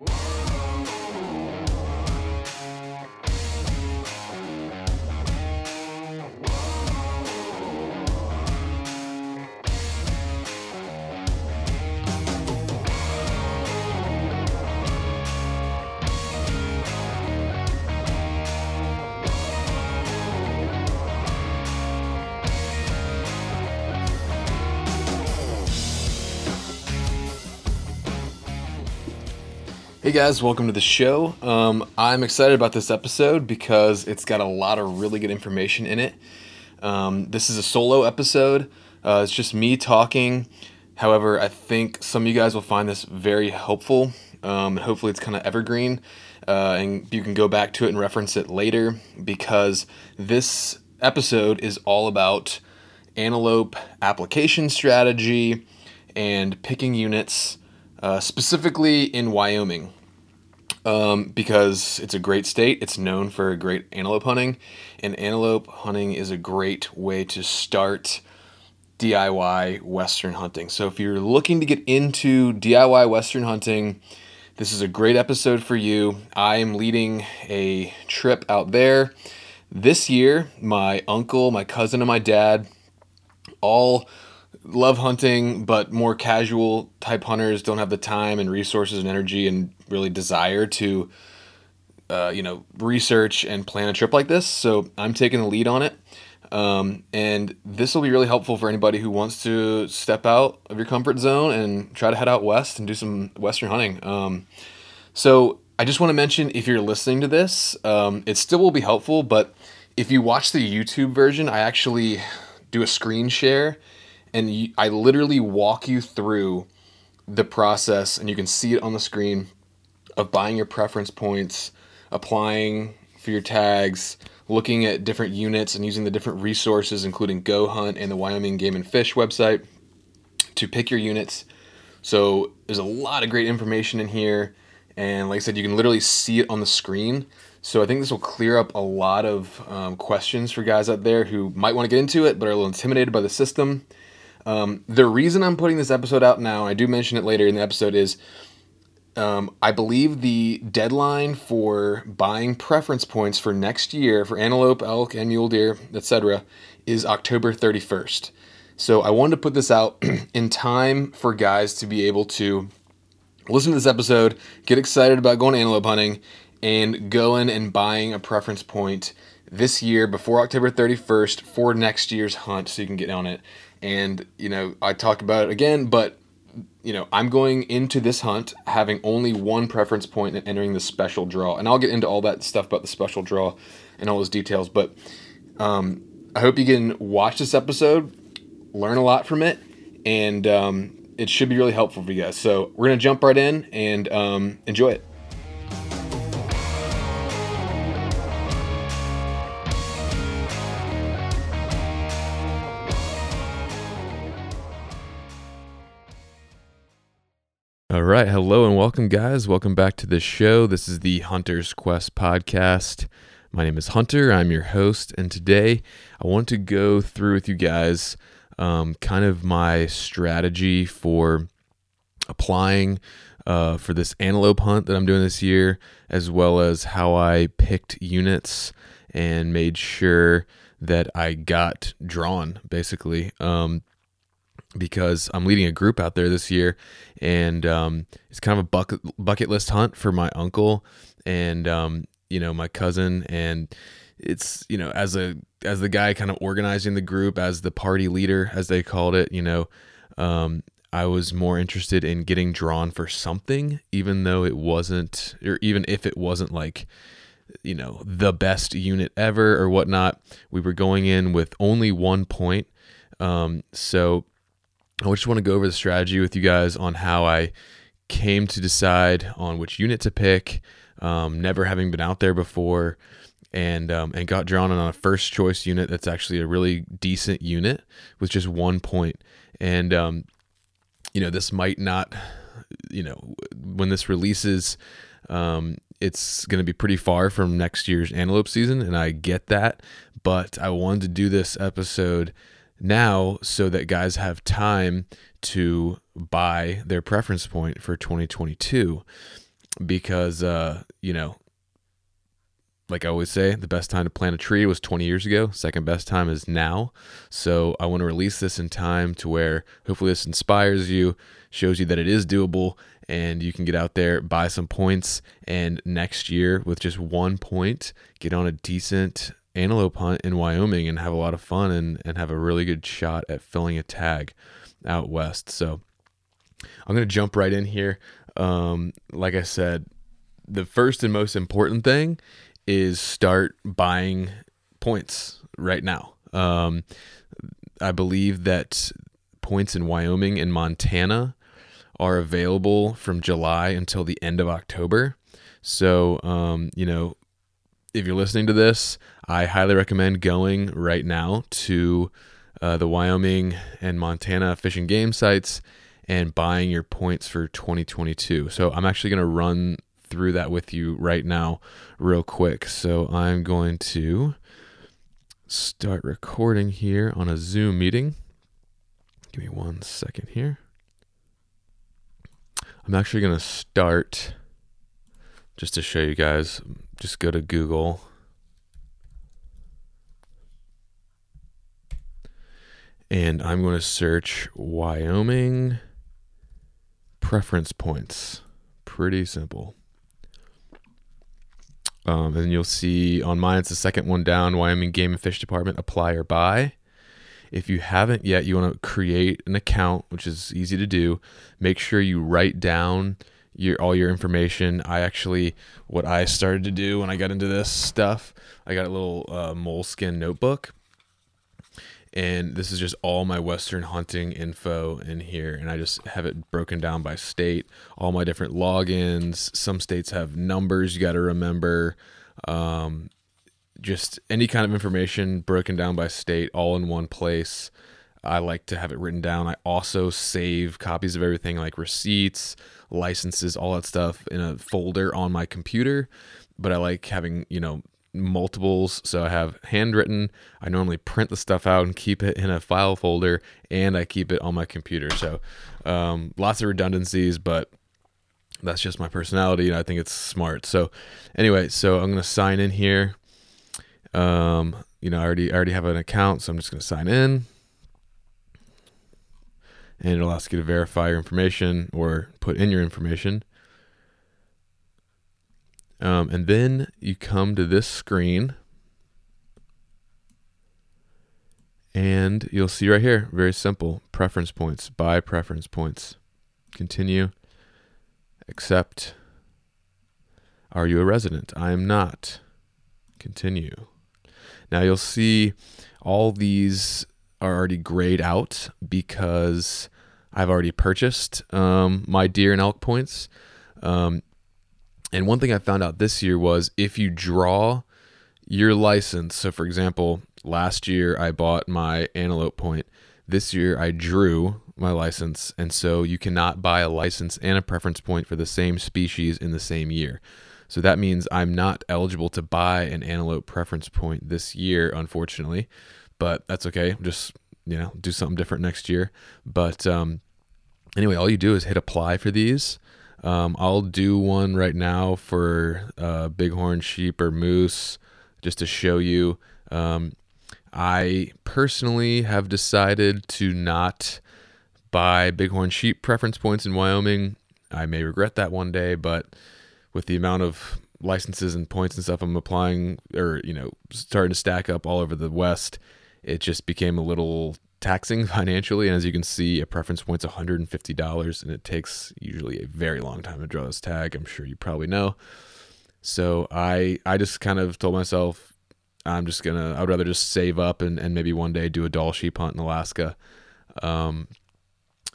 Whoa. Hey guys, welcome to the show. Um, I'm excited about this episode because it's got a lot of really good information in it. Um, this is a solo episode, uh, it's just me talking. However, I think some of you guys will find this very helpful. Um, hopefully, it's kind of evergreen uh, and you can go back to it and reference it later because this episode is all about antelope application strategy and picking units uh, specifically in Wyoming, um, because it's a great state. It's known for great antelope hunting, and antelope hunting is a great way to start DIY Western hunting. So if you're looking to get into DIY Western hunting, this is a great episode for you. I am leading a trip out there this year. My uncle, my cousin, and my dad all love hunting, but more casual type hunters don't have the time and resources and energy and really desire to, uh, you know, research and plan a trip like this. So I'm taking the lead on it. Um, and this will be really helpful for anybody who wants to step out of your comfort zone and try to head out west and do some Western hunting. Um, so I just want to mention if you're listening to this, um, it still will be helpful, but if you watch the YouTube version, I actually do a screen share and you, I literally walk you through the process, and you can see it on the screen of buying your preference points, applying for your tags, looking at different units, and using the different resources, including Go Hunt and the Wyoming Game and Fish website, to pick your units. So there's a lot of great information in here, and like I said, you can literally see it on the screen. So I think this will clear up a lot of um, questions for guys out there who might want to get into it but are a little intimidated by the system. Um, the reason I'm putting this episode out now, I do mention it later in the episode, is um, I believe the deadline for buying preference points for next year for antelope, elk, and mule deer, etc., is October 31st. So I wanted to put this out in time for guys to be able to listen to this episode, get excited about going antelope hunting, and going and buying a preference point this year before October 31st for next year's hunt so you can get on it. And, you know, I talk about it again, but, you know, I'm going into this hunt having only one preference point and entering the special draw. And I'll get into all that stuff about the special draw and all those details. But um, I hope you can watch this episode, learn a lot from it, and um, it should be really helpful for you guys. So we're going to jump right in and um, enjoy it. All right. Hello and welcome, guys. Welcome back to the show. This is the Hunter's Quest podcast. My name is Hunter. I'm your host. And today I want to go through with you guys um, kind of my strategy for applying uh, for this antelope hunt that I'm doing this year, as well as how I picked units and made sure that I got drawn, basically. Um, because I'm leading a group out there this year, and um, it's kind of a bucket bucket list hunt for my uncle and um, you know my cousin, and it's you know as a as the guy kind of organizing the group as the party leader as they called it, you know. Um, I was more interested in getting drawn for something, even though it wasn't, or even if it wasn't like, you know, the best unit ever or whatnot. We were going in with only one point. Um, so I just want to go over the strategy with you guys on how I came to decide on which unit to pick, um, never having been out there before, and um, and got drawn on a first choice unit that's actually a really decent unit with just one point. And um, you know, this might not, you know, when this releases, um, it's going to be pretty far from next year's antelope season, and I get that. But I wanted to do this episode now so that guys have time to buy their preference point for 2022. because uh, you know, like I always say, the best time to plant a tree was 20 years ago. Second best time is now. So I want to release this in time to where hopefully this inspires you, shows you that it is doable, and you can get out there, buy some points, and next year with just one point, get on a decent antelope hunt in Wyoming and have a lot of fun and, and have a really good shot at filling a tag out west. So I'm going to jump right in here. Um, like I said, the first and most important thing is start buying points right now. Um, I believe that points in Wyoming and Montana are available from July until the end of October. So, um, you know, if you're listening to this, I highly recommend going right now to uh, the Wyoming and Montana fish and game sites and buying your points for 2022. So I'm actually going to run through that with you right now, real quick. So I'm going to start recording here on a Zoom meeting. Give me one second here. I'm actually going to start just to show you guys. Just go to Google. And I'm going to search Wyoming preference points. Pretty simple. Um, and you'll see on mine, it's the second one down Wyoming Game and Fish Department, apply or buy. If you haven't yet, you want to create an account, which is easy to do. Make sure you write down your all your information. I actually, what I started to do when I got into this stuff, I got a little uh, moleskin notebook, and this is just all my western hunting info in here. And i just have it broken down by state all my different logins. Some states have numbers you got to remember. Um, just any kind of information broken down by state all in one place i like to have it written down i also save copies of everything like receipts licenses all that stuff in a folder on my computer but i like having you know multiples. So I have handwritten. I normally print the stuff out and keep it in a file folder, and I keep it on my computer. So um, lots of redundancies, but that's just my personality, and I think it's smart. So anyway, so I'm gonna sign in here. Um, you know, I already I already have an account, so I'm just gonna sign in. And it'll ask you to verify your information or put in your information. Um, and then you come to this screen and you'll see right here, very simple, preference points, buy preference points. Continue, accept. Are you a resident? I am not. Continue. Now you'll see all these are already grayed out because I've already purchased um, my deer and elk points. Um, and one thing I found out this year was if you draw your license, so for example, last year I bought my antelope point. This year I drew my license, and so you cannot buy a license and a preference point for the same species in the same year. So that means I'm not eligible to buy an antelope preference point this year, unfortunately. But that's okay. Just you know, do something different next year. But um, anyway, all you do is hit apply for these um, I'll do one right now for uh, bighorn sheep or moose just to show you. Um, I personally have decided to not buy bighorn sheep preference points in Wyoming. I may regret that one day, but with the amount of licenses and points and stuff I'm applying or, you know, starting to stack up all over the West, it just became a little taxing financially. And as you can see, a preference point's $150 and it takes usually a very long time to draw this tag. I'm sure you probably know. So I I just kind of told myself I'm just gonna I'd rather just save up and, and maybe one day do a Dall sheep hunt in Alaska. Um,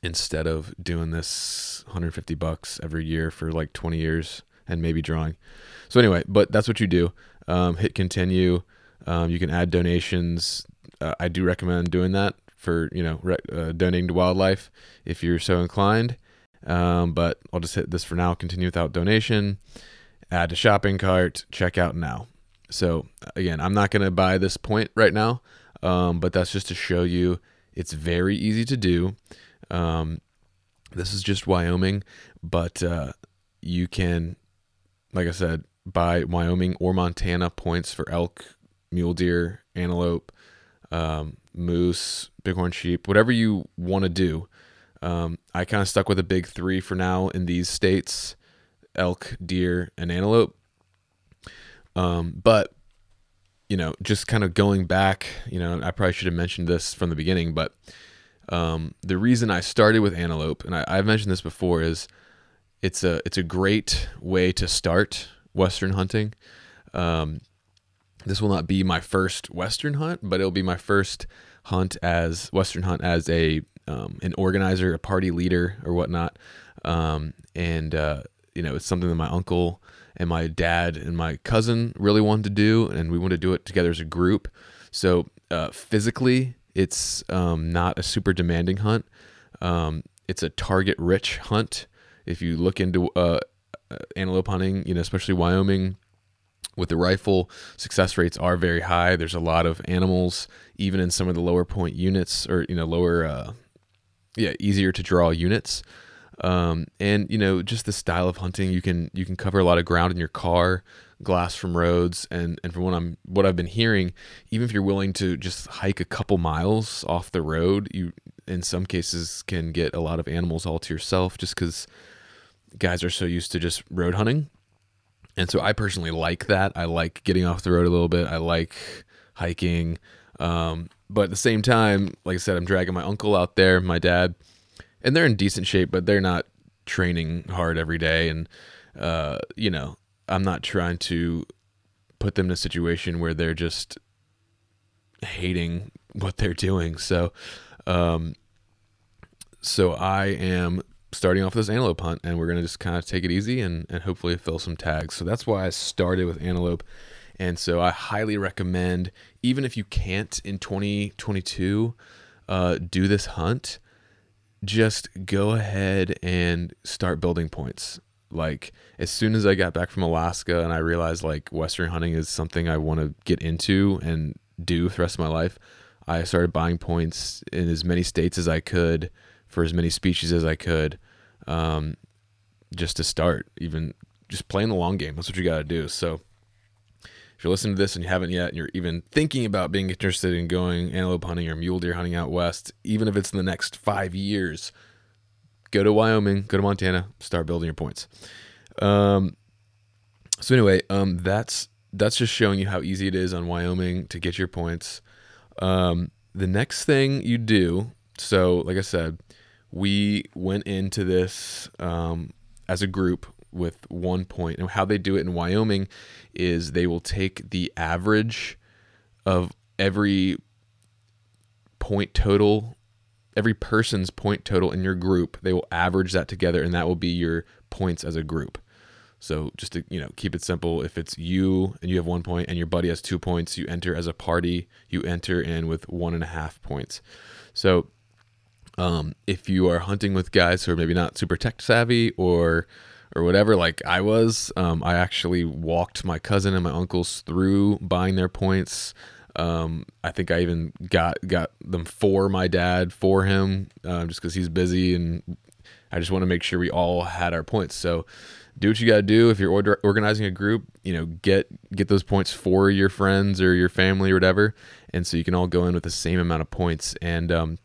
instead of doing this 150 bucks every year for like 20 years and maybe drawing. So anyway, but that's what you do. Um, hit continue. Um, you can add donations. Uh, I do recommend doing that for you know re- uh, donating to wildlife if you're so inclined. Um, but I'll just hit this for now. Continue without donation. Add to shopping cart. Check out now. So again, I'm not going to buy this point right now, um, but that's just to show you it's very easy to do. Um, this is just Wyoming, but uh, you can like I said, buy Wyoming or Montana points for elk, mule deer, antelope, um, moose, bighorn sheep, whatever you want to do. Um, I kind of stuck with a big three for now in these states elk, deer, and antelope. Um, but, you know, just kind of going back, you know, I probably should have mentioned this from the beginning, but um, the reason I started with antelope, and I, I've mentioned this before, is it's a it's a great way to start western hunting. Um, this will not be my first western hunt, but it'll be my first hunt as western hunt as a um, an organizer, a party leader, or whatnot. Um, and uh, you know, it's something that my uncle and my dad and my cousin really wanted to do, and we wanted to do it together as a group. So uh, physically, it's um, not a super demanding hunt. Um, it's a target rich hunt. If you look into uh, uh, antelope hunting, you know, especially Wyoming, with the rifle, success rates are very high. There's a lot of animals, even in some of the lower point units, or you know, lower, uh, yeah, easier to draw units. Um, and you know, just the style of hunting, you can you can cover a lot of ground in your car, glass from roads, and and from what I'm what I've been hearing, even if you're willing to just hike a couple miles off the road, you in some cases can get a lot of animals all to yourself, just because guys are so used to just road hunting. And so I personally like that. I like getting off the road a little bit. I like hiking. Um, but at the same time, like I said, I'm dragging my uncle out there, my dad, and they're in decent shape, but they're not training hard every day. And, uh, you know, I'm not trying to put them in a situation where they're just hating what they're doing. So, um, so I am starting off this antelope hunt and we're going to just kind of take it easy and, and hopefully fill some tags. So that's why I started with antelope. And so I highly recommend, even if you can't in 2022 uh, do this hunt, just go ahead and start building points. Like as soon as I got back from Alaska and I realized like Western hunting is something I want to get into and do for the rest of my life, I started buying points in as many states as I could for as many species as I could, um, just to start. Even just playing the long game. That's what you got to do. So if you're listening to this and you haven't yet, and you're even thinking about being interested in going antelope hunting or mule deer hunting out west, even if it's in the next five years, go to Wyoming, go to Montana, start building your points. Um, so anyway, um, that's that's just showing you how easy it is on Wyoming to get your points. Um, the next thing you do, so like I said, we went into this um, as a group with one point. And how they do it in Wyoming is they will take the average of every point total, every person's point total in your group. They will average that together, and that will be your points as a group. So just to you know keep it simple, if it's you and you have one point and your buddy has two points, you enter as a party. You enter in with one and a half points. So um, if you are hunting with guys who are maybe not super tech savvy or or whatever, like I was, um, I actually walked my cousin and my uncles through buying their points. Um, I think I even got got them for my dad for him, uh, just because he's busy, and I just want to make sure we all had our points. So, do what you got to do. If you're order- organizing a group, you know, get get those points for your friends or your family or whatever, and so you can all go in with the same amount of points. And um,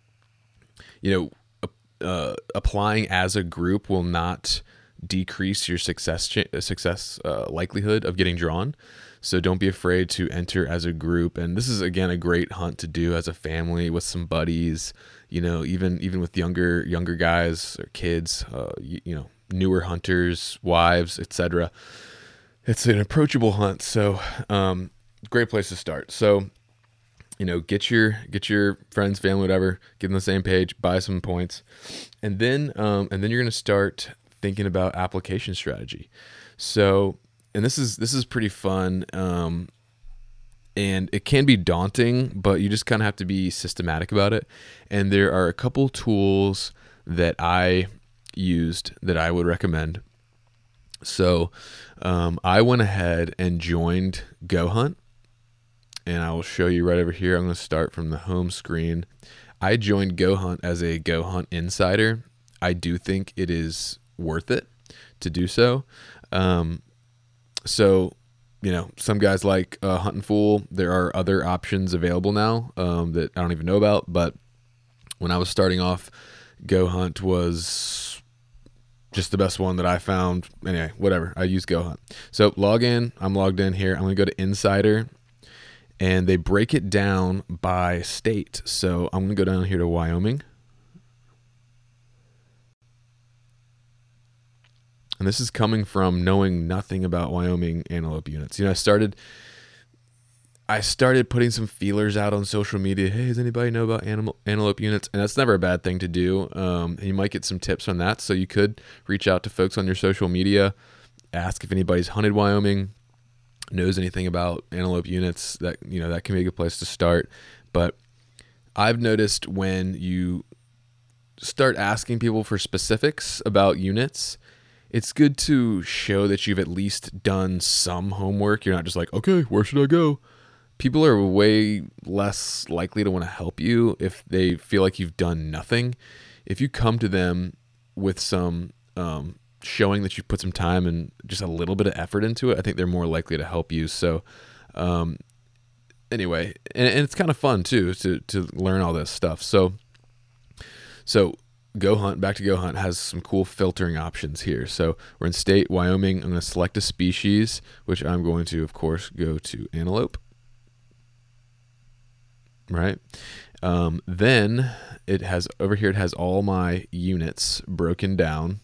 you know, uh, applying as a group will not decrease your success ch- success uh, likelihood of getting drawn. So don't be afraid to enter as a group. And this is again a great hunt to do as a family with some buddies. You know, even even with younger younger guys or kids. Uh, you, you know, newer hunters, wives, etc. It's an approachable hunt. So um, great place to start. So you know get your get your friends family whatever get on the same page buy some points. And then um, and then you're going to start thinking about application strategy. So and this is this is pretty fun um, and it can be daunting but you just kind of have to be systematic about it. And there are a couple tools that i used that i would recommend. So um, i went ahead and joined GoHunt and I will show you right over here. I'm going to start from the home screen. I joined GoHunt as a GoHunt insider. I do think it is worth it to do so. Um, so you know, some guys like uh, Hunting Fool. There are other options available now um, that I don't even know about. But when I was starting off, Go Hunt was just the best one that I found. Anyway, whatever. I use Go Hunt. So log in. I'm logged in here. I'm going to go to Insider, and they break it down by state. So I'm going to go down here to Wyoming. And this is coming from knowing nothing about Wyoming antelope units. You know, I started I started putting some feelers out on social media. Hey, does anybody know about animal antelope units? And that's never a bad thing to do. Um, and you might get some tips on that. So you could reach out to folks on your social media, ask if anybody's hunted Wyoming, knows anything about antelope units. That you know that can be a good place to start. But I've noticed when you start asking people for specifics about units, it's good to show that you've at least done some homework. You're not just like, okay, where should I go? People are way less likely to want to help you if they feel like you've done nothing. If you come to them with some um, showing that you put some time and just a little bit of effort into it, I think they're more likely to help you. So, um, anyway, and, and it's kind of fun too to to learn all this stuff. So, so Go Hunt, back to Go Hunt, has some cool filtering options here. So we're in state Wyoming. I'm going to select a species, which I'm going to, of course, go to antelope. Right. Um, then it has over here, it has all my units broken down.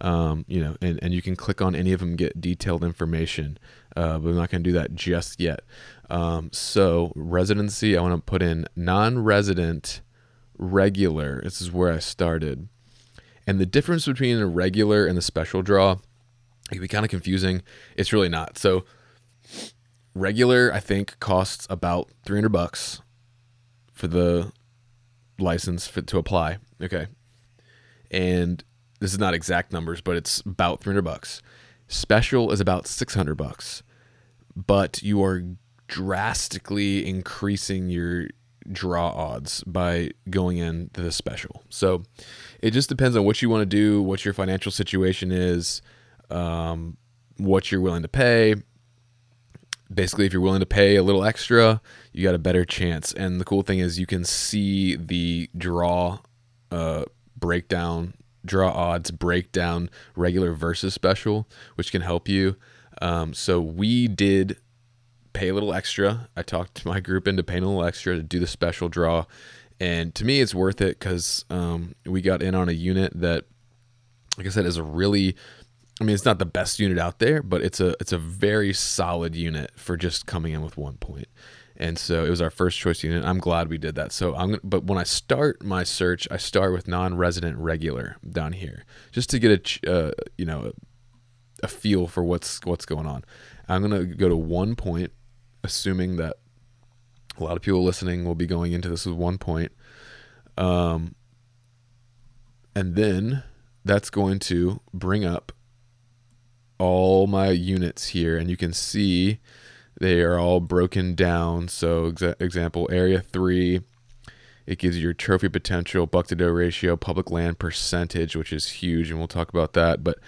Um, you know, and, and you can click on any of them, get detailed information. Uh, but I'm not going to do that just yet. Um, so, residency, I want to put in non resident regular. This is where I started. And the difference between a regular and the special draw it can be kind of confusing. It's really not. So regular, I think, costs about 300 bucks for the license for, to apply. Okay. And this is not exact numbers, but it's about 300 bucks. Special is about 600 bucks. But you are drastically increasing your draw odds by going into the special. So it just depends on what you want to do, what your financial situation is, um, what you're willing to pay. Basically, if you're willing to pay a little extra, you got a better chance. And the cool thing is, you can see the draw uh, breakdown, draw odds breakdown, regular versus special, which can help you. Um, so we did pay a little extra. I talked to my group into paying a little extra to do the special draw. And to me, it's worth it because um, we got in on a unit that, like I said, is a really, I mean, it's not the best unit out there, but it's a it's a very solid unit for just coming in with one point. And so it was our first choice unit. I'm glad we did that. So I'm, but when I start my search, I start with non-resident regular down here, just to get a, uh, you know, a feel for what's what's going on. I'm gonna go to one point assuming that a lot of people listening will be going into this with one point. Um, and then that's going to bring up all my units here, and you can see they are all broken down. So, exa- example, area three, it gives you your trophy potential, buck to doe ratio, public land percentage, which is huge, and we'll talk about that. But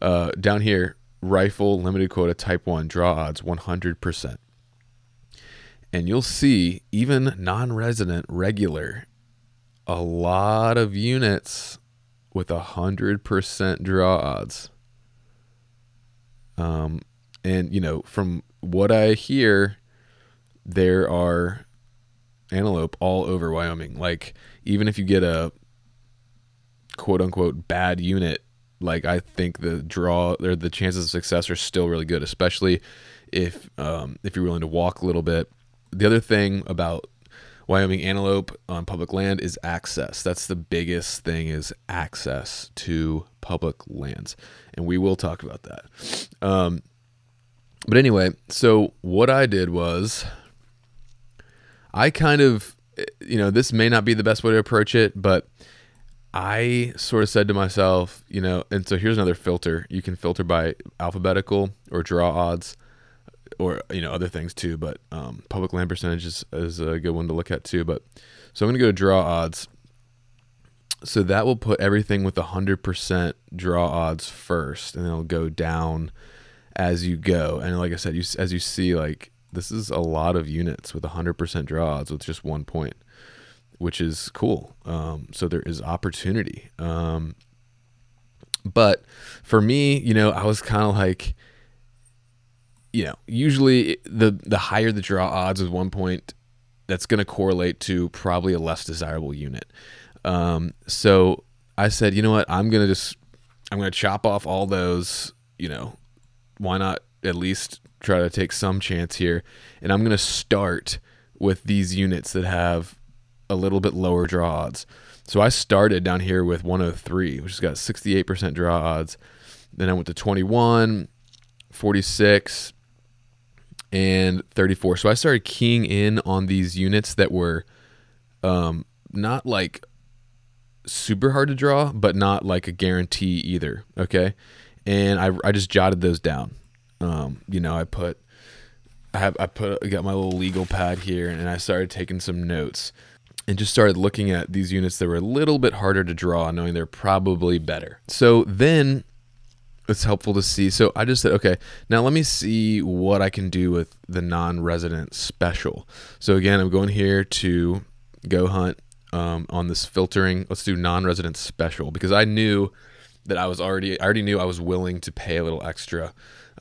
uh, down here, rifle, limited quota, type one, draw odds, 100% and you'll see even non-resident regular a lot of units with a hundred percent draw odds um, and you know from what i hear there are antelope all over wyoming like even if you get a quote unquote bad unit like i think the draw or the chances of success are still really good especially if um, if you're willing to walk a little bit the other thing about Wyoming antelope on public land is access. That's the biggest thing is access to public lands, and we will talk about that. Um, but anyway, so what I did was I kind of, you know, this may not be the best way to approach it, but I sort of said to myself, you know, and so here's another filter. You can filter by alphabetical or draw odds or you know other things too. But um, public land percentage is, is a good one to look at too. But so I'm going to go to draw odds, So that will put everything with 100% draw odds first, and it'll go down as you go. And like I said, you as you see, like this is a lot of units with 100% draw odds with just one point, which is cool. Um, so there is opportunity. Um, but for me, you know, I was kind of like, you know, usually the the higher the draw odds with one point, that's going to correlate to probably a less desirable unit. Um, so I said, you know what, I'm gonna just I'm gonna chop off all those. You know, why not at least try to take some chance here? And I'm gonna start with these units that have a little bit lower draw odds. So I started down here with 103, which has got 68% draw odds. Then I went to 21, 46, and 34. So I started keying in on these units that were um, not like super hard to draw, but not like a guarantee either. Okay. And I, I just jotted those down. Um, you know, I put, I have, I put, I got my little legal pad here and I started taking some notes and just started looking at these units that were a little bit harder to draw, knowing they're probably better. So then it's helpful to see. So I just said, okay, now let me see what I can do with the non resident special. So again, I'm going here to go hunt um, on this filtering. Let's do non resident special because I knew that I was already, I already knew I was willing to pay a little extra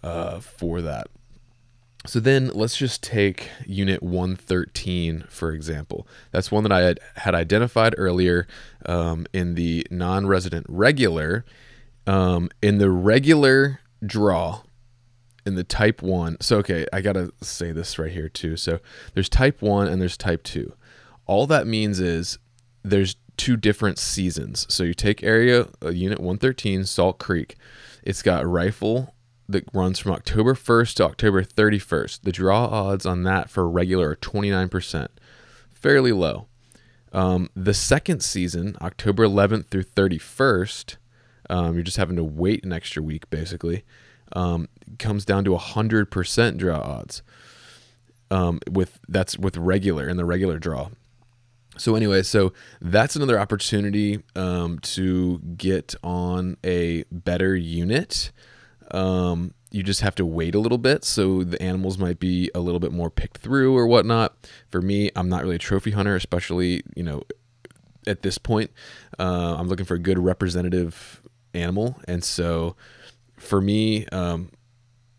uh, for that. So then let's just take unit 113, for example. That's one that I had, had identified earlier um, in the non resident regular. Um, in the regular draw, in the type 1, so okay, I got to say this right here too. So there's type 1 and there's type 2. All that means is there's two different seasons. So you take area uh, unit 113, Salt Creek. It's got rifle that runs from October 1st to October 31st. The draw odds on that for regular are 29%, fairly low. Um, the second season, October 11th through 31st, um, you're just having to wait an extra week basically, um, comes down to 100% draw odds. Um, with that's with regular in the regular draw. So anyway, so that's another opportunity um, to get on a better unit. Um, you just have to wait a little bit, so the animals might be a little bit more picked through or whatnot. For me, I'm not really a trophy hunter, especially you know at this point. Uh, I'm looking for a good representative animal, and so for me, um,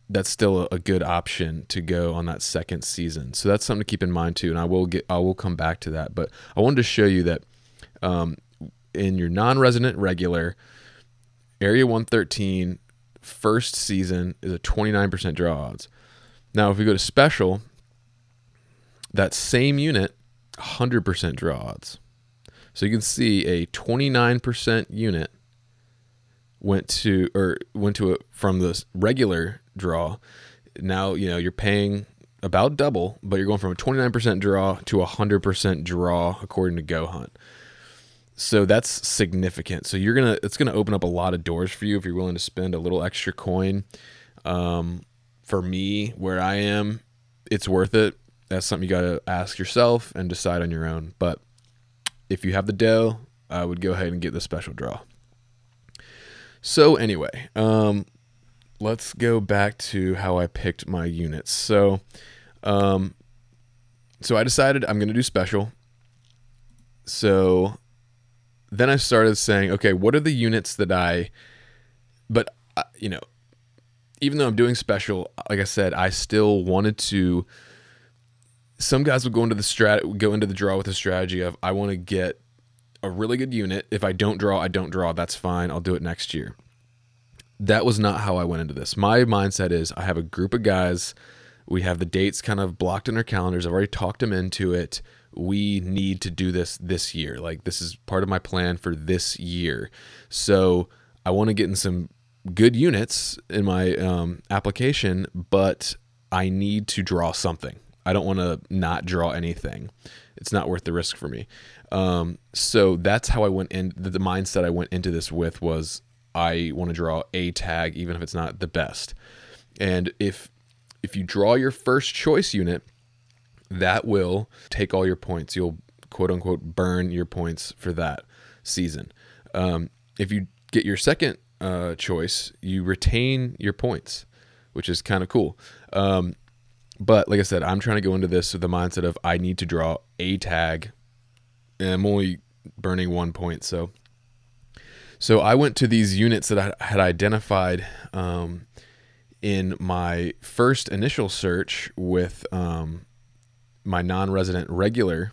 that's still a, good option to go on that second season. So that's something to keep in mind too. And I will get, I will come back to that. But I wanted to show you that um, in your non-resident regular area 113 first season is a 29% draw odds. Now, if we go to special, that same unit, 100% draw odds. So you can see a 29% unit went to or went to a from the regular draw. Now you know you're paying about double, but you're going from a 29% draw to a 100% draw according to Go Hunt. So that's significant. So you're gonna it's gonna open up a lot of doors for you if you're willing to spend a little extra coin. Um, for me, where I am, it's worth it. That's something you got to ask yourself and decide on your own. But if you have the dough, I would go ahead and get the special draw. So anyway, um, let's go back to how I picked my units. So, um, so I decided I'm going to do special. So then I started saying, okay, what are the units that I, but uh, you know, even though I'm doing special, like I said, I still wanted to. Some guys would go into the strat, go into the draw with a strategy of I want to get a really good unit. If I don't draw, I don't draw. That's fine. I'll do it next year. That was not how I went into this. My mindset is I have a group of guys. We have the dates kind of blocked in our calendars. I've already talked them into it. We need to do this this year. Like, this is part of my plan for this year. So, I want to get in some good units in my um, application, but I need to draw something. I don't want to not draw anything. It's not worth the risk for me. Um, so that's how I went in. The, the mindset I went into this with was I want to draw a tag, even if it's not the best. And if if you draw your first choice unit, that will take all your points. You'll quote unquote burn your points for that. season. Um, if you get your second uh, choice, you retain your points, which is kind of cool. Um, but like I said, I'm trying to go into this with the mindset of I need to draw a tag, and I'm only burning one point. So, so I went to these units that I had identified um, in my first initial search with um, my non-resident regular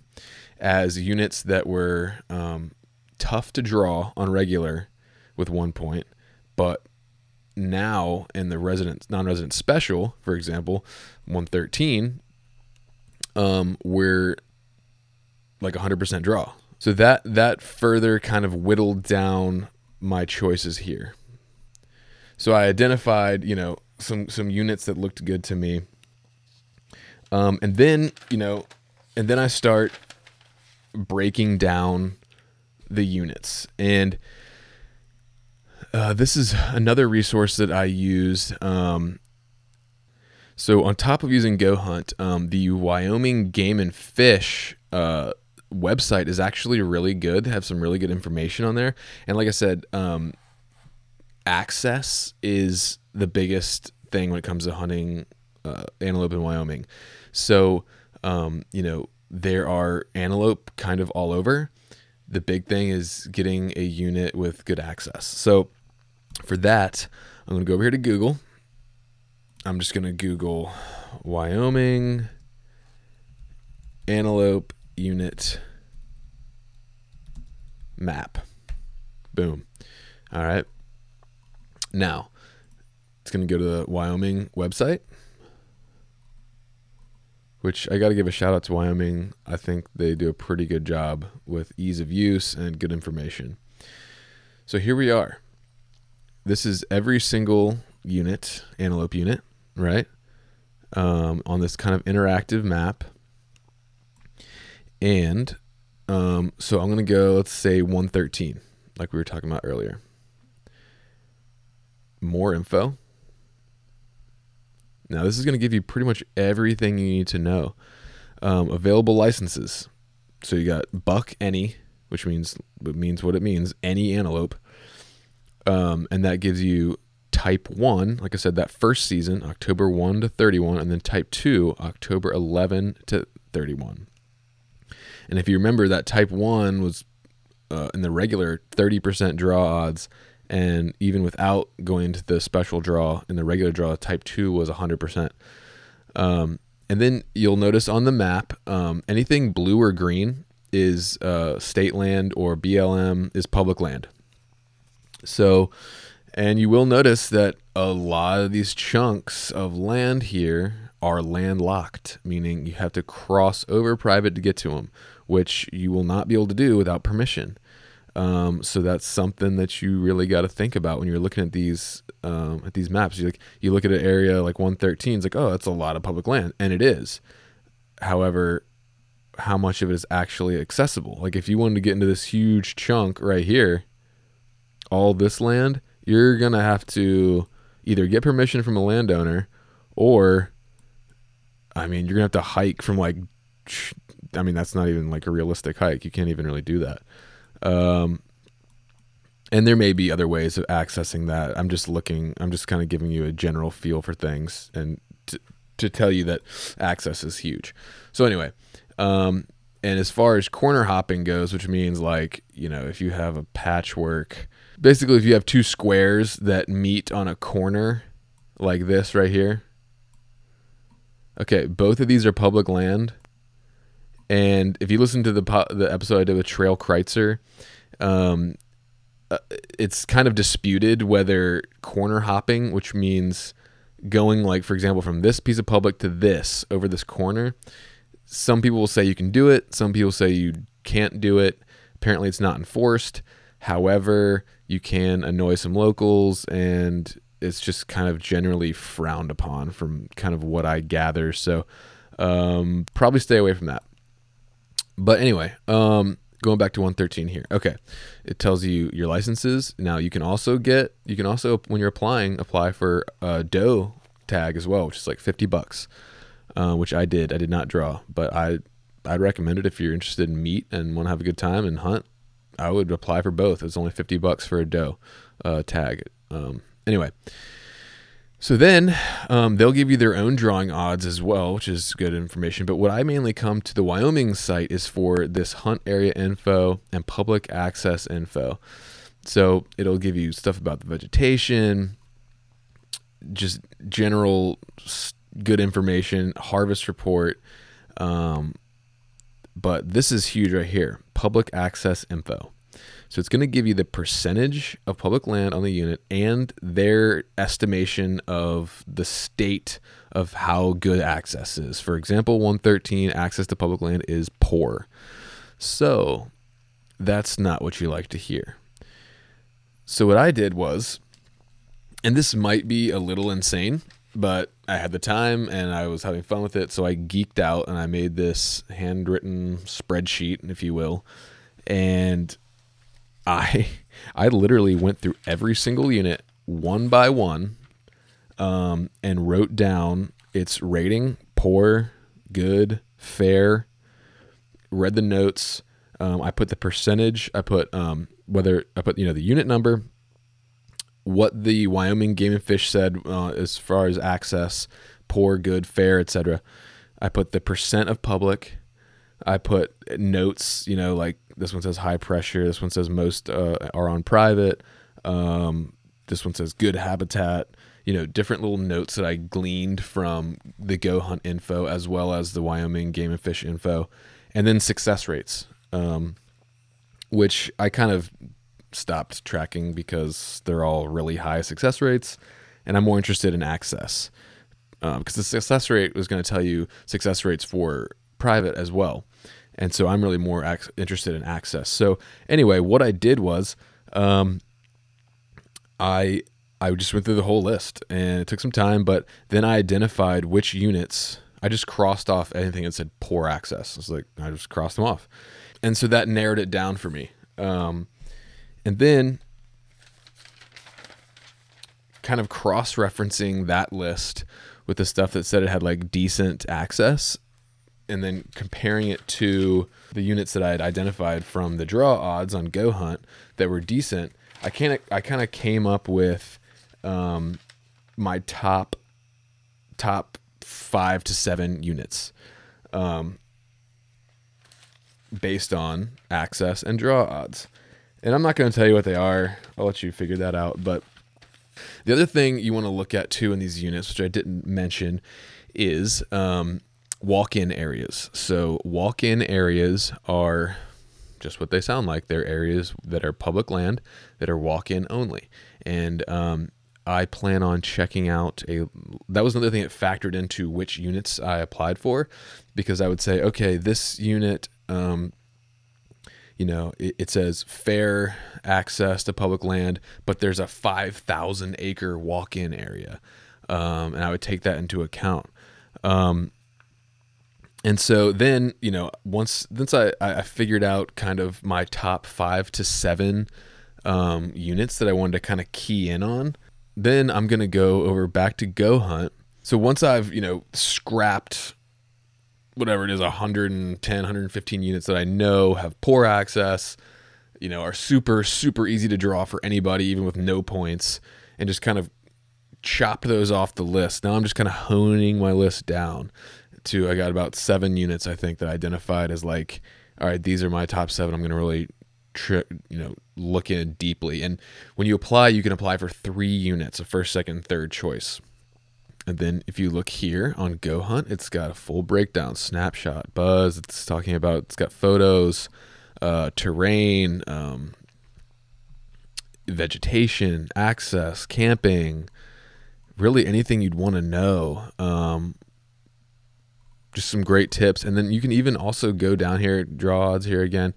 as units that were um, tough to draw on regular with one point, but now in the resident non-resident special, for example, 113, um, we're like 100% draw. So that that further kind of whittled down my choices here. So I identified, you know, some some units that looked good to me. Um, and then, you know, and then I start breaking down the units. And uh, this is another resource that I use. Um, so on top of using GoHunt, um, the Wyoming Game and Fish uh, website is actually really good. They have some really good information on there. And like I said, um, access is the biggest thing when it comes to hunting uh, antelope in Wyoming. So, um, you know, there are antelope kind of all over. The big thing is getting a unit with good access. So, for that, I'm going to go over here to Google. I'm just going to Google Wyoming antelope unit map. Boom. All right. Now, it's going to go to the Wyoming website, which I got to give a shout out to Wyoming. I think they do a pretty good job with ease of use and good information. So here we are this is every single unit, antelope unit, right? Um, on this kind of interactive map. And um, so I'm going to go, let's say 113, like we were talking about earlier. More info. Now, this is going to give you pretty much everything you need to know. Um, available licenses. So you got buck any, which means it means what it means, any antelope um, and that gives you type 1 like i said that first season october 1 to 31 and then type 2 october 11 to 31 and if you remember that type 1 was uh, in the regular 30% draw odds and even without going into the special draw in the regular draw type 2 was 100% um, and then you'll notice on the map um, anything blue or green is uh, state land or blm is public land so, and you will notice that a lot of these chunks of land here are landlocked, meaning you have to cross over private to get to them, which you will not be able to do without permission. Um, so that's something that you really got to think about when you're looking at these um, at these maps. You like you look at an area like 113, it's like oh, that's a lot of public land, and it is. However, how much of it is actually accessible? Like if you wanted to get into this huge chunk right here, all this land, you're to have to either get permission from a landowner or I mean, you're to have to hike from like I mean, that's not even like a realistic hike. You can't even really do that. Um, and there may be other ways of accessing that. I'm just looking, I'm just kind of giving you a general feel for things and to, to tell you that access is huge. So, anyway, um, and as far as corner hopping goes, which means like, you know, if you have a patchwork basically if you have two squares that meet on a corner like this right here okay both of these are public land and if you listen to the the episode I did with Trail Kreitzer, um, uh, it's kind of disputed whether corner hopping, which means going like for example from this piece of public to this over this corner, some people will say you can do it, some people say you can't do it. Apparently, it's not enforced. However, you can annoy some locals and it's just kind of generally frowned upon from kind of what I gather. So um, probably stay away from that. But anyway, um, going back to 113 here. Okay. It tells you your licenses. Now you can also get, you can also, when you're applying, apply for a doe tag as well, which is like 50 bucks, uh, which I did. I did not draw, but I, I'd recommend it if you're interested in meat and want to have a good time and hunt I would apply for both. It's only fifty bucks for a doe uh, tag. Um, anyway, so then um, they'll give you their own drawing odds as well, which is good information. But what I mainly come to the Wyoming site is for this hunt area info and public access info. So it'll give you stuff about the vegetation, just general good information, harvest report. Um, but this is huge right here public access info. So it's going to give you the percentage of public land on the unit and their estimation of the state of how good access is. For example, 113 access to public land is poor. So that's not what you like to hear. So what I did was, and this might be a little insane, but I had the time and I was having fun with it. So I geeked out and I made this handwritten spreadsheet, if you will. And I I literally went through every single unit one by one um, and wrote down its rating, poor, good, fair, read the notes. Um, I put the percentage. I put um, whether I put you know the unit number, what the Wyoming Game and Fish said uh, as far as access, poor, good, fair, etc. I put the percent of public. I put notes, you know, like this one says high pressure. This one says most uh, are on private. Um, this one says good habitat. You know, different little notes that I gleaned from the Go Hunt info as well as the Wyoming Game and Fish info, and then success rates. Um, which I kind of stopped tracking because they're all really high success rates, and I'm more interested in access because um, the success rate was going to tell you success rates for private as well, and so I'm really more ac- interested in access. So anyway, what I did was um, I I just went through the whole list, and it took some time, but then I identified which units. I just crossed off anything that said poor access. It's like I just crossed them off and so that narrowed it down for me. Um, and then kind of cross referencing that list with the stuff that said it had like decent access and then comparing it to the units that I had identified from the draw odds on Go Hunt that were decent, I of I kind of came up with um, my top top five to seven units. Um, based on access and draw odds. And I'm not going to tell you what they are. I'll let you figure that out. But the other thing you want to look at too in these units, which I didn't mention, is um, walk in areas. So, walk in areas are just what they sound like. They're areas that are public land that are walk in only. And um, I plan on checking out a. That was another thing that factored into which units I applied for, because I would say, okay, this unit um, you know, it, it, says fair access to public land, but there's a 5,000 acre walk in area. Um, and I would take that into account. Um, and so then, you know, once, once I, I figured out kind of my top five to seven um, units that I wanted to kind of key in on, then I'm going to go over back to Go Hunt. So once I've, you know, scrapped whatever it is 110 115 units that i know have poor access you know are super super easy to draw for anybody even with no points and just kind of chop those off the list. Now i'm just kind of honing my list down to i got about seven units i think that I identified as like all right these are my top seven i'm going to really tri- you know look in deeply. And when you apply you can apply for three units a first second third choice and then if you look here on Go Hunt, it's got a full breakdown, snapshot, buzz. It's talking about, it's got photos, uh, terrain, um, vegetation, access, camping, really anything you'd want to know. Um, just some great tips. And then you can even also go down here, draw odds here again,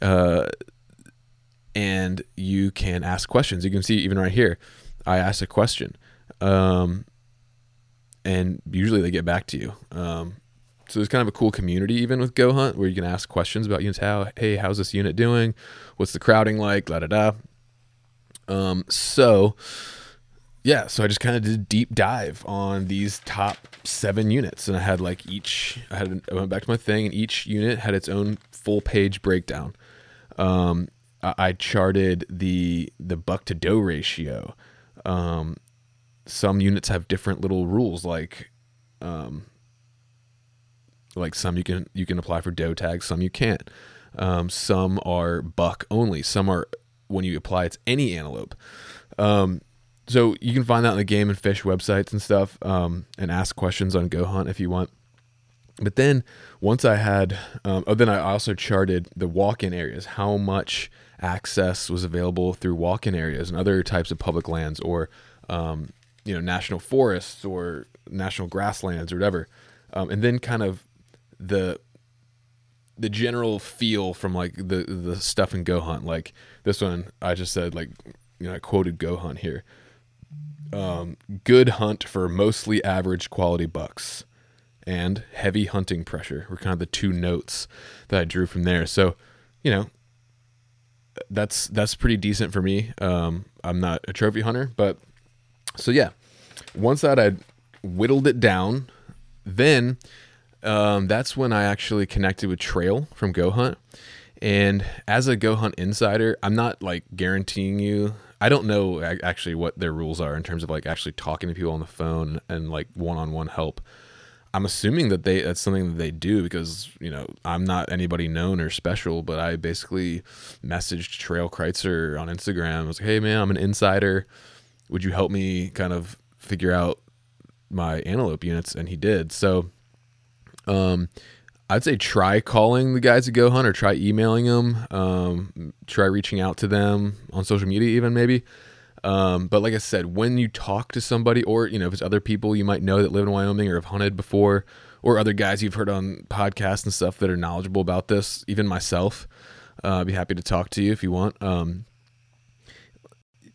uh, and you can ask questions. You can see even right here, I asked a question. Um, and usually they get back to you. Um, so there's kind of a cool community even with Go Hunt where you can ask questions about units. How hey, how's this unit doing? What's the crowding like? Da da da. Um, so yeah, so I just kind of did a deep dive on these top seven units, and I had like each. I had I went back to my thing, and each unit had its own full page breakdown. Um, I, I charted the the buck to doe ratio. Um, some units have different little rules, like um, like some you can you can apply for doe tags, some you can't. Um, some are buck only. Some are when you apply it's any antelope. Um, so you can find that on the game and fish websites and stuff, um, and ask questions on Go Hunt if you want. But then once I had, um, oh, then I also charted the walk-in areas, how much access was available through walk-in areas and other types of public lands, or um, you know, national forests or national grasslands or whatever, um, and then kind of the the general feel from like the the stuff in Go Hunt. Like this one, I just said like you know I quoted Go Hunt here. Um, good hunt for mostly average quality bucks, and heavy hunting pressure were kind of the two notes that I drew from there. So, you know, that's that's pretty decent for me. Um, I'm not a trophy hunter, but so yeah, once that I'd whittled it down, then um, that's when I actually connected with Trail from Go Hunt. And as a Go Hunt insider, I'm not like guaranteeing you. I don't know actually what their rules are in terms of like actually talking to people on the phone and like one-on-one help. I'm assuming that they that's something that they do because you know I'm not anybody known or special, but I basically messaged Trail Kreitzer on Instagram. I was like, "Hey man, I'm an insider. Would you help me kind of figure out my antelope units?" And he did. So um, I'd say try calling the guys at Go Hunt or try emailing them. Um, try reaching out to them on social media, even maybe. Um, but like I said, when you talk to somebody, or you know, if it's other people you might know that live in Wyoming or have hunted before, or other guys you've heard on podcasts and stuff that are knowledgeable about this, even myself, uh, I'd be happy to talk to you if you want. Um,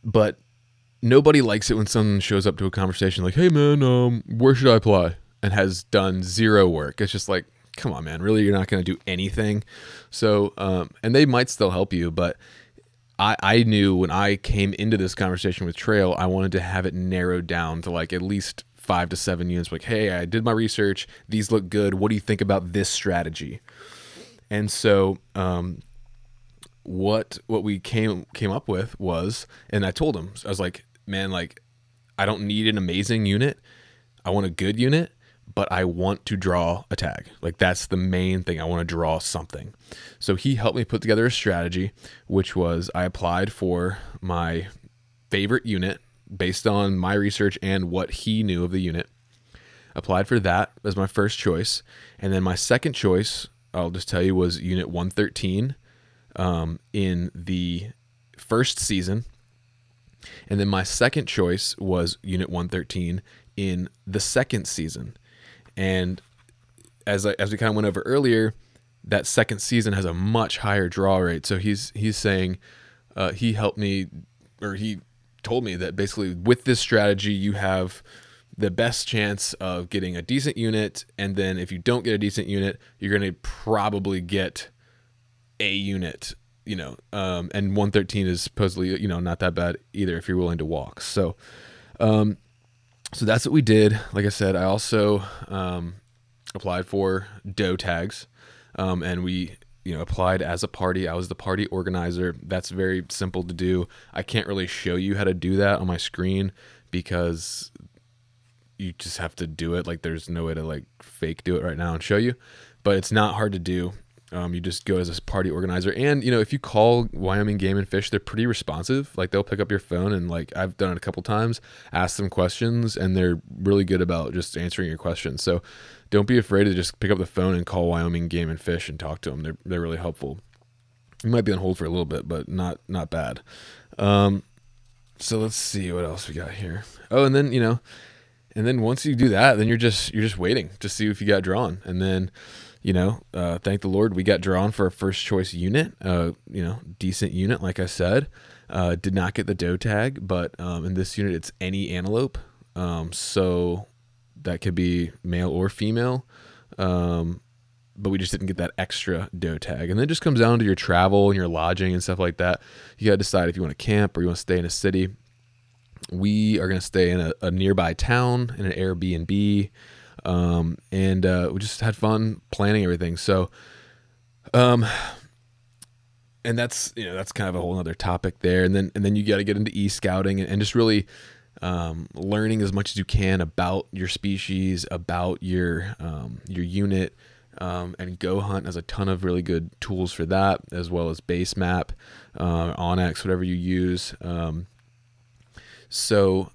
but nobody likes it when someone shows up to a conversation like, "Hey man, um, where should I apply?" and has done zero work. It's just like, come on, man, really, you're not going to do anything. So, um, and they might still help you, but I, I knew when I came into this conversation with Trail, I wanted to have it narrowed down to like at least five to seven units. Like, hey, I did my research. These look good. What do you think about this strategy? And so, um, what what we came came up with was, and I told him, I was like, man, like, I don't need an amazing unit. I want a good unit but I want to draw a tag. Like that's the main thing. I want to draw something. So he helped me put together a strategy, which was I applied for my favorite unit based on my research and what he knew of the unit. Applied for that as my first choice. And then my second choice, I'll just tell you, was Unit 113 um, in the first season. And then my second choice was Unit 113 in the second season. And as I, as we kind of went over earlier, that second season has a much higher draw rate. So he's he's saying uh, he helped me, or he told me that basically with this strategy you have the best chance of getting a decent unit, and then if you don't get a decent unit, you're going to probably get a unit. You know, um, and 113 is supposedly you know not that bad either if you're willing to walk. So. Um, so that's what we did. Like I said, I also um, applied for doe tags, um, and we you know applied as a party. I was the party organizer. That's very simple to do. I can't really show you how to do that on my screen because you just have to do it. Like there's no way to like fake do it right now and show you, but it's not hard to do. Um, you just go as a party organizer, and you know if you call Wyoming Game and Fish, they're pretty responsive. Like they'll pick up your phone, and like I've done it a couple times, ask them questions, and they're really good about just answering your questions. So don't be afraid to just pick up the phone and call Wyoming Game and Fish and talk to them. They're they're really helpful. You might be on hold for a little bit, but not not bad. Um, so let's see what else we got here. Oh, and then you know, and then once you do that, then you're just you're just waiting to see if you got drawn, and then you know, uh, thank the Lord we got drawn for a first choice unit. Uh, you know, decent unit, like I said. Uh, did not get the doe tag, but um, in this unit it's any antelope. Um, so that could be male or female. Um, but we just didn't get that extra doe tag. And then it just comes down to your travel and your lodging and stuff like that. You got to decide if you want to camp or you want to stay in a city. We are going to stay in a, a nearby town in an Airbnb um, and uh, we just had fun planning everything. So, um, and that's you know that's kind of a whole other topic there. And then and then you got to get into e scouting and, and just really um, learning as much as you can about your species, about your um, your unit. Um, and Go Hunt has a ton of really good tools for that, as well as Basemap, uh, onX, whatever you use. Um, so,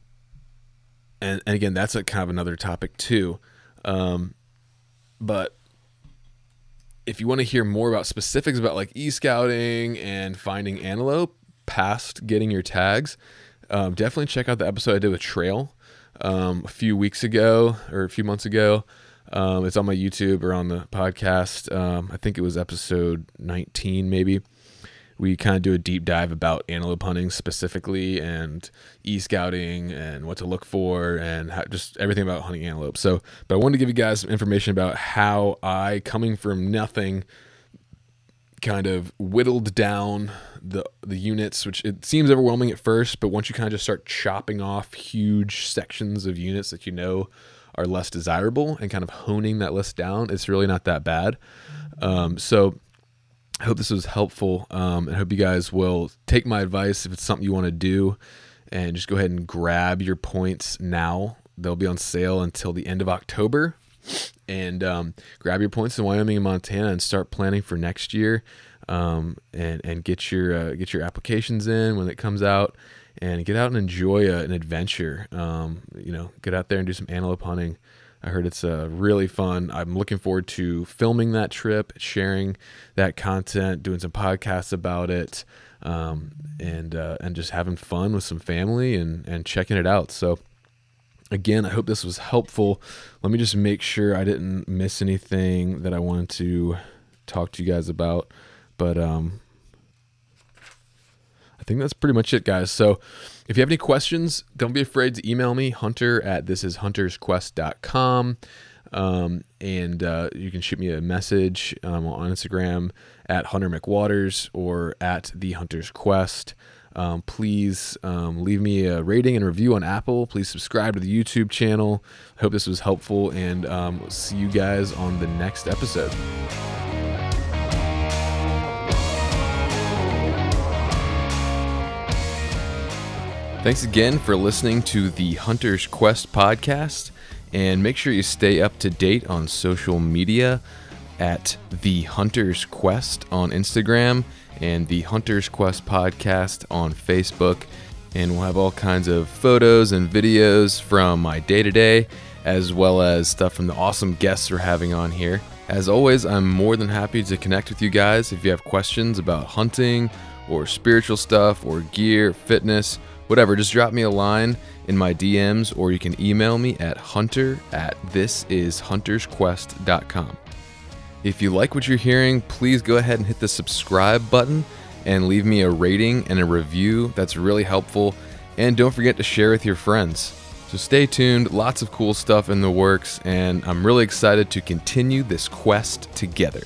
and, and again, that's a kind of another topic too. Um, but if you want to hear more about specifics about like e-scouting and finding antelope past getting your tags, um, definitely check out the episode I did with Trail um, a few weeks ago or a few months ago. Um, it's on my YouTube or on the podcast. Um, I think it was episode 19, maybe. We kind of do a deep dive about antelope hunting specifically and e scouting and what to look for and how, just everything about hunting antelope. So, but I wanted to give you guys some information about how I, coming from nothing, kind of whittled down the the units, which it seems overwhelming at first, but once you kind of just start chopping off huge sections of units that you know are less desirable and kind of honing that list down, it's really not that bad. Um, so I hope this was helpful. Um, and hope you guys will take my advice if it's something you want to do, and just go ahead and grab your points now. They'll be on sale until the end of October. And um, grab your points in Wyoming and Montana and start planning for next year. Um, and and get your uh, get your applications in when it comes out, and get out and enjoy a, an adventure. Um, you know, get out there and do some antelope hunting. I heard it's uh, really fun. I'm looking forward to filming that trip, sharing that content, doing some podcasts about it, um, and uh, and just having fun with some family and and checking it out. So again, I hope this was helpful. Let me just make sure I didn't miss anything that I wanted to talk to you guys about. But um, I think that's pretty much it, guys. So if you have any questions, don't be afraid to email me, hunter at thisishuntersquest.com. Um, and uh, you can shoot me a message um, on Instagram at Hunter McWaters or at The Hunter's Quest. Um, please um, leave me a rating and review on Apple. Please subscribe to the YouTube channel. I hope this was helpful, and um, see you guys on the next episode. Thanks again for listening to the Hunter's Quest podcast. And make sure you stay up to date on social media at The Hunter's Quest on Instagram and The Hunter's Quest podcast on Facebook. And we'll have all kinds of photos and videos from my day to day, as well as stuff from the awesome guests we're having on here. As always, I'm more than happy to connect with you guys if you have questions about hunting or spiritual stuff or gear, fitness whatever, just drop me a line in my DMs or you can email me at hunter at thisishuntersquest.com. If you like what you're hearing, please go ahead and hit the subscribe button and leave me a rating and a review. That's really helpful. And don't forget to share with your friends. So stay tuned, lots of cool stuff in the works, and I'm really excited to continue this quest together.